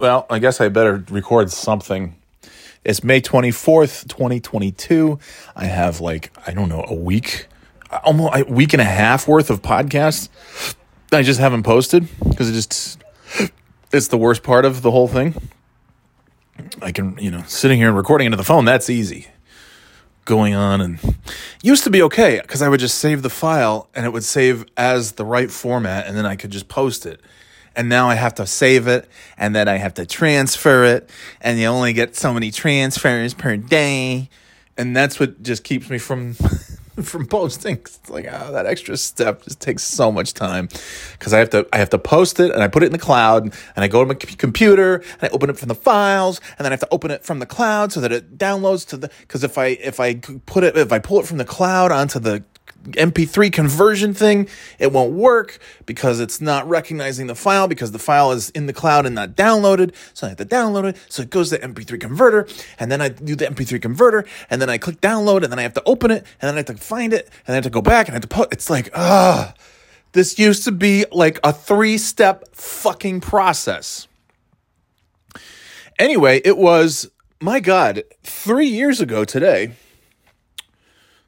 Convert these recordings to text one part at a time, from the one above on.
Well, I guess I better record something. It's May 24th, 2022. I have like, I don't know, a week, almost a week and a half worth of podcasts. I just haven't posted because it just, it's the worst part of the whole thing. I can, you know, sitting here and recording into the phone, that's easy. Going on and used to be okay because I would just save the file and it would save as the right format and then I could just post it and now I have to save it and then I have to transfer it and you only get so many transfers per day. And that's what just keeps me from from posting. It's like oh that extra step just takes so much time. Because I have to I have to post it and I put it in the cloud and I go to my computer and I open it from the files and then I have to open it from the cloud so that it downloads to the because if I if I put it if I pull it from the cloud onto the MP3 conversion thing, it won't work because it's not recognizing the file because the file is in the cloud and not downloaded. So I have to download it. So it goes to MP3 converter and then I do the MP3 converter and then I click download and then I have to open it and then I have to find it and then I have to go back and I have to put, it's like, ah, this used to be like a three step fucking process. Anyway, it was, my God, three years ago today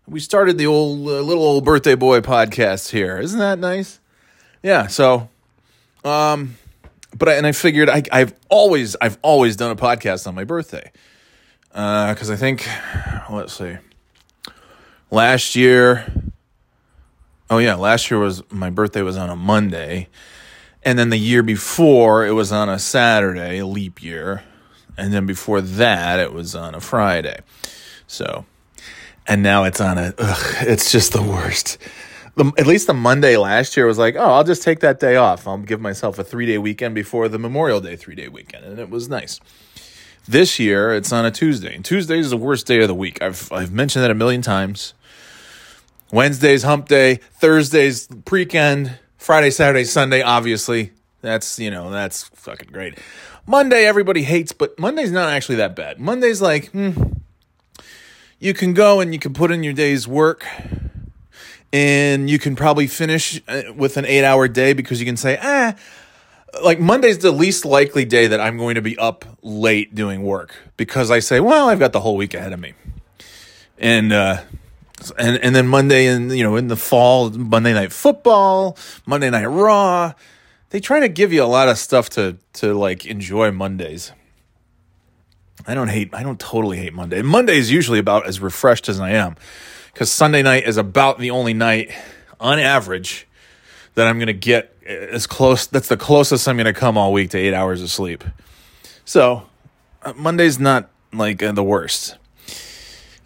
we started the old uh, little old birthday boy podcast here. Isn't that nice? Yeah. So, um, but I, and I figured I, I've always I've always done a podcast on my birthday because uh, I think let's see, last year. Oh yeah, last year was my birthday was on a Monday, and then the year before it was on a Saturday, a leap year, and then before that it was on a Friday. So and now it's on a. Ugh, it's just the worst. The, at least the Monday last year was like, oh, I'll just take that day off. I'll give myself a three day weekend before the Memorial Day three day weekend, and it was nice. This year, it's on a Tuesday, and Tuesday is the worst day of the week. I've I've mentioned that a million times. Wednesday's hump day, Thursday's preekend, Friday, Saturday, Sunday, obviously. That's, you know, that's fucking great. Monday, everybody hates, but Monday's not actually that bad. Monday's like, hmm, you can go and you can put in your day's work and you can probably finish uh, with an eight hour day because you can say, ah, like Monday's the least likely day that I'm going to be up late doing work because I say, well, I've got the whole week ahead of me. And, uh, and and then Monday and you know in the fall Monday night football, Monday night raw, they try to give you a lot of stuff to to like enjoy Mondays. I don't hate, I don't totally hate Monday. Monday is usually about as refreshed as I am because Sunday night is about the only night on average that I'm going to get as close. That's the closest I'm going to come all week to eight hours of sleep. So uh, Monday's not like uh, the worst.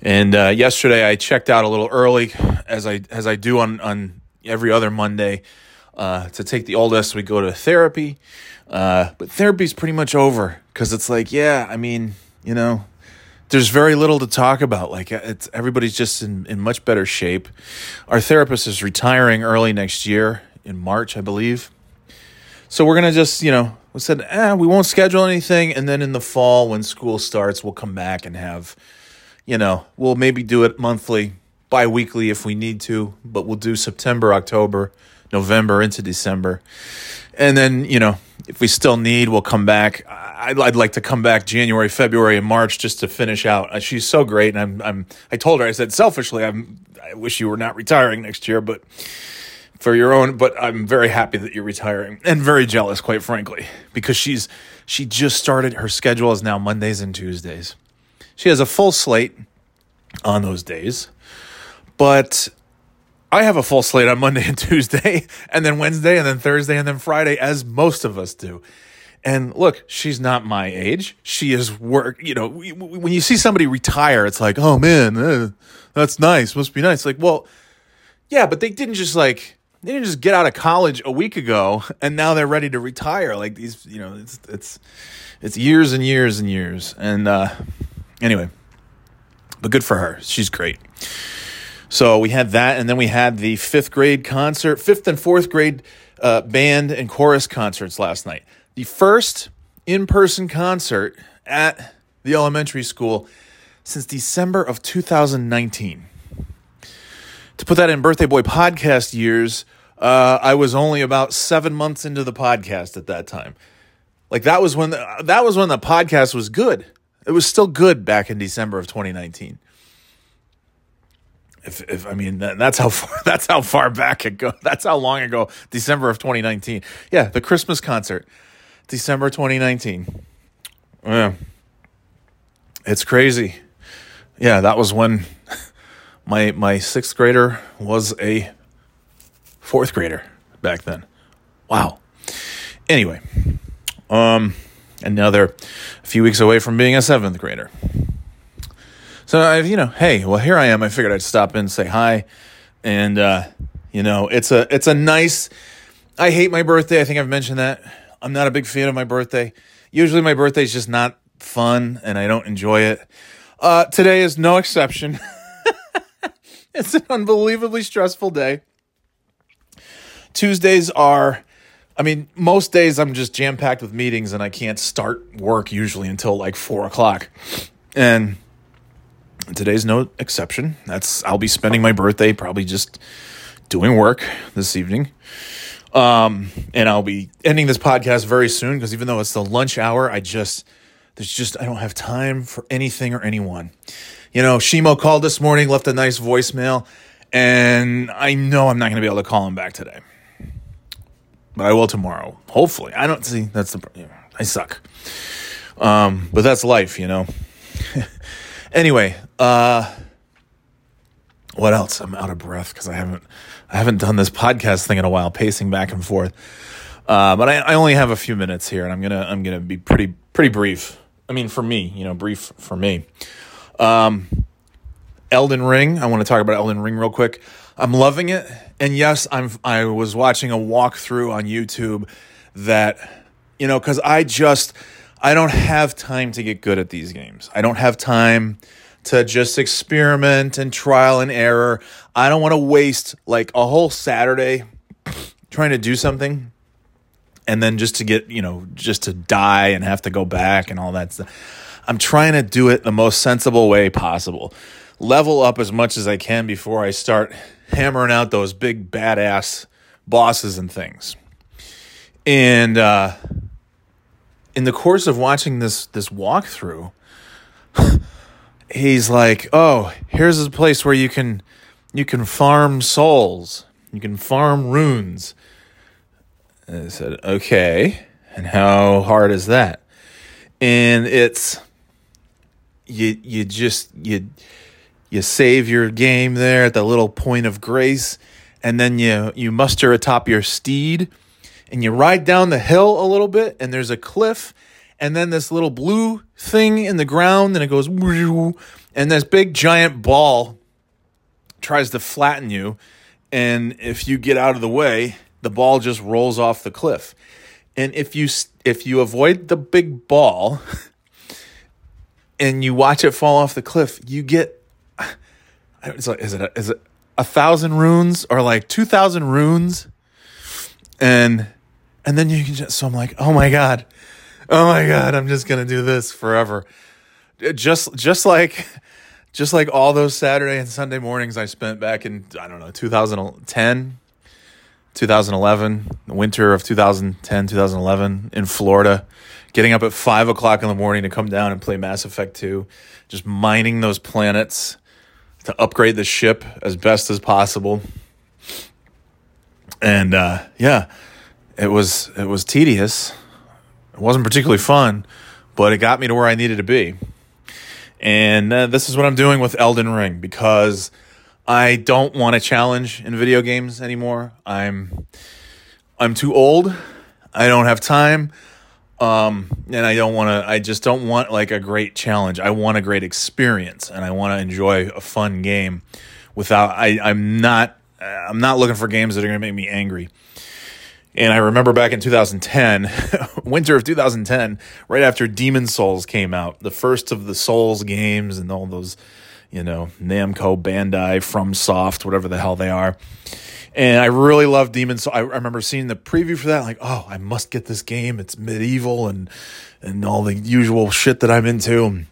And uh, yesterday I checked out a little early, as I as I do on on every other Monday, uh, to take the oldest. We go to therapy, but therapy's pretty much over because it's like, yeah, I mean, you know, there's very little to talk about. Like it's everybody's just in, in much better shape. Our therapist is retiring early next year in March, I believe. So we're gonna just, you know, we said, eh, we won't schedule anything, and then in the fall when school starts, we'll come back and have, you know, we'll maybe do it monthly, bi-weekly if we need to, but we'll do September, October, November into December. And then, you know, if we still need, we'll come back. I'd, I'd like to come back January, February, and March just to finish out. Uh, she's so great, and I'm I'm I told her I said selfishly I'm I wish you were not retiring next year, but for your own. But I'm very happy that you're retiring, and very jealous, quite frankly, because she's she just started. Her schedule is now Mondays and Tuesdays. She has a full slate on those days, but I have a full slate on Monday and Tuesday, and then Wednesday, and then Thursday, and then Friday, as most of us do. And look, she's not my age. She is work. You know, when you see somebody retire, it's like, oh man, uh, that's nice. Must be nice. Like, well, yeah, but they didn't just like they didn't just get out of college a week ago and now they're ready to retire. Like these, you know, it's it's it's years and years and years. And uh, anyway, but good for her. She's great. So we had that, and then we had the fifth grade concert, fifth and fourth grade uh, band and chorus concerts last night the first in person concert at the elementary school since December of 2019. To put that in Birthday Boy podcast years, uh, I was only about seven months into the podcast at that time. Like that was when the, that was when the podcast was good. It was still good back in December of 2019. If, if I mean that, that's how far that's how far back it goes. That's how long ago. December of 2019. Yeah, the Christmas concert, December 2019. Yeah, it's crazy. Yeah, that was when my my sixth grader was a fourth grader back then. Wow. Anyway, um, they're a few weeks away from being a seventh grader. So I've, you know, hey, well here I am. I figured I'd stop in say hi, and uh, you know, it's a it's a nice. I hate my birthday. I think I've mentioned that. I'm not a big fan of my birthday. Usually, my birthday is just not fun, and I don't enjoy it. Uh, today is no exception. it's an unbelievably stressful day. Tuesdays are, I mean, most days I'm just jam packed with meetings and I can't start work usually until like four o'clock. And today's no exception. That's, I'll be spending my birthday probably just doing work this evening. Um, and I'll be ending this podcast very soon because even though it's the lunch hour, I just, there's just, I don't have time for anything or anyone. You know, Shimo called this morning, left a nice voicemail, and I know I'm not going to be able to call him back today but I will tomorrow. Hopefully, I don't see that's the I suck. Um, but that's life, you know. anyway, uh, what else? I'm out of breath because I haven't I haven't done this podcast thing in a while, pacing back and forth. Uh, but I, I only have a few minutes here, and I'm gonna I'm gonna be pretty pretty brief. I mean, for me, you know, brief for me. Um, Elden Ring. I want to talk about Elden Ring real quick. I'm loving it. And yes, I'm I was watching a walkthrough on YouTube that you know cuz I just I don't have time to get good at these games. I don't have time to just experiment and trial and error. I don't want to waste like a whole Saturday trying to do something and then just to get, you know, just to die and have to go back and all that stuff. I'm trying to do it the most sensible way possible. Level up as much as I can before I start hammering out those big badass bosses and things. And uh, in the course of watching this this walkthrough, he's like, "Oh, here's a place where you can you can farm souls, you can farm runes." And I said, "Okay, and how hard is that?" And it's you you just you you save your game there at the little point of grace, and then you you muster atop your steed, and you ride down the hill a little bit, and there's a cliff, and then this little blue thing in the ground, and it goes, and this big giant ball tries to flatten you, and if you get out of the way, the ball just rolls off the cliff, and if you if you avoid the big ball. and you watch it fall off the cliff, you get it's like is it a, is it a thousand runes or like two thousand runes, and and then you can just so I'm like oh my god, oh my god I'm just gonna do this forever, just just like just like all those Saturday and Sunday mornings I spent back in I don't know 2010. 2011, the winter of 2010, 2011 in Florida, getting up at five o'clock in the morning to come down and play Mass Effect 2, just mining those planets, to upgrade the ship as best as possible. And uh, yeah, it was it was tedious. It wasn't particularly fun, but it got me to where I needed to be. And uh, this is what I'm doing with Elden Ring because I don't want a challenge in video games anymore. I'm I'm too old. I don't have time. Um, and I don't want to, I just don't want like a great challenge. I want a great experience and I want to enjoy a fun game without, I, I'm not, I'm not looking for games that are going to make me angry. And I remember back in 2010, winter of 2010, right after Demon Souls came out, the first of the Souls games and all those, you know, Namco, Bandai, FromSoft, whatever the hell they are. And I really love Demon Souls. I remember seeing the preview for that, like, oh, I must get this game. It's medieval and and all the usual shit that I'm into.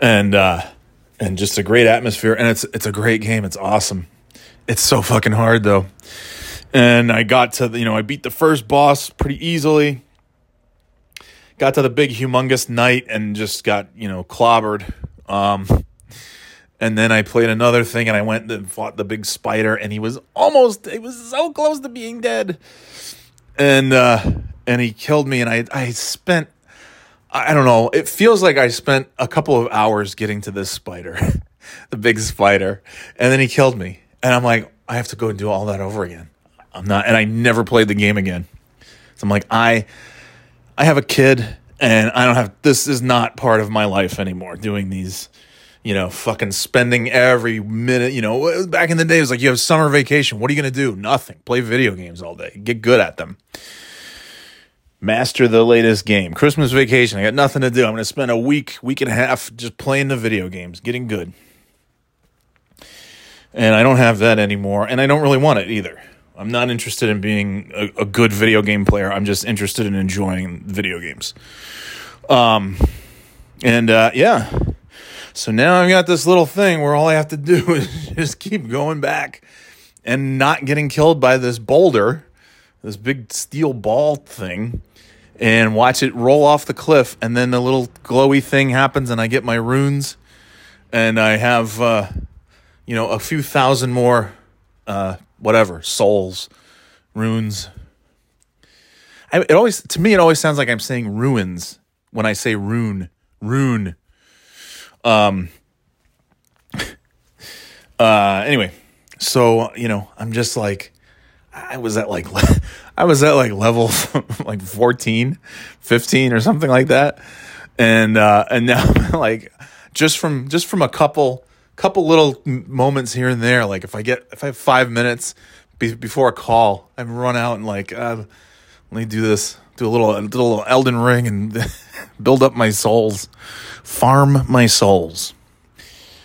And uh and just a great atmosphere. And it's it's a great game. It's awesome. It's so fucking hard though. And I got to the, you know, I beat the first boss pretty easily. got to the big humongous knight and just got you know clobbered. Um, and then I played another thing and I went and fought the big spider and he was almost he was so close to being dead. And uh and he killed me and I I spent I don't know, it feels like I spent a couple of hours getting to this spider, the big spider, and then he killed me. And I'm like, I have to go and do all that over again. I'm not and I never played the game again. So I'm like, I I have a kid and I don't have this is not part of my life anymore doing these you know, fucking spending every minute, you know, back in the day, it was like you have summer vacation. What are you to do? Nothing. Play video games all day. Get good at them. Master the latest game. Christmas vacation. I got nothing to do. I'm to spend a week, week and a half just playing the video games, getting good. And I don't have that anymore. And I don't really want it either. I'm not interested in being a, a good video game player. I'm just interested in enjoying video games. Um, and uh, yeah so now I've got this little thing where all I have to do is just keep going back and not getting killed by this boulder, this big steel ball thing, and watch it roll off the cliff. And then the little glowy thing happens, and I get my runes, and I have, uh, you know, a few thousand more, uh, whatever, souls, runes. I, it always, to me, it always sounds like I'm saying ruins when I say rune, rune. Um. Uh. Anyway, so you know, I'm just like, I was at like, I was at like level like 14, 15 or something like that, and uh, and now like just from just from a couple couple little moments here and there, like if I get if I have five minutes be, before a call, I run out and like, uh, let me do this, do a little a little Elden Ring and build up my souls farm my souls.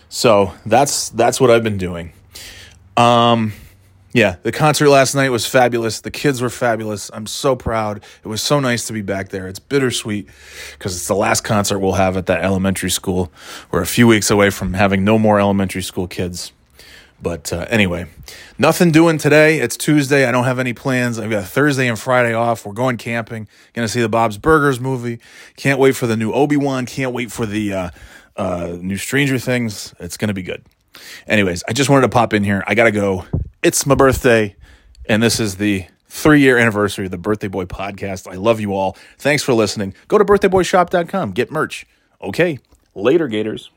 So that's that's what I've been doing. Um, yeah, the concert last night was fabulous. The kids were fabulous. I'm so proud. It was so nice to be back there. It's bittersweet because it's the last concert we'll have at that elementary school. We're a few weeks away from having no more elementary school kids. But uh, anyway, nothing doing today. It's Tuesday. I don't have any plans. I've got Thursday and Friday off. We're going camping. Gonna see the Bob's Burgers movie. Can't wait for the new Obi Wan. Can't wait for the uh, uh, new Stranger Things. It's gonna be good. Anyways, I just wanted to pop in here. I gotta go. It's my birthday, and this is the three year anniversary of the Birthday Boy podcast. I love you all. Thanks for listening. Go to birthdayboyshop.com. Get merch. Okay. Later, Gators.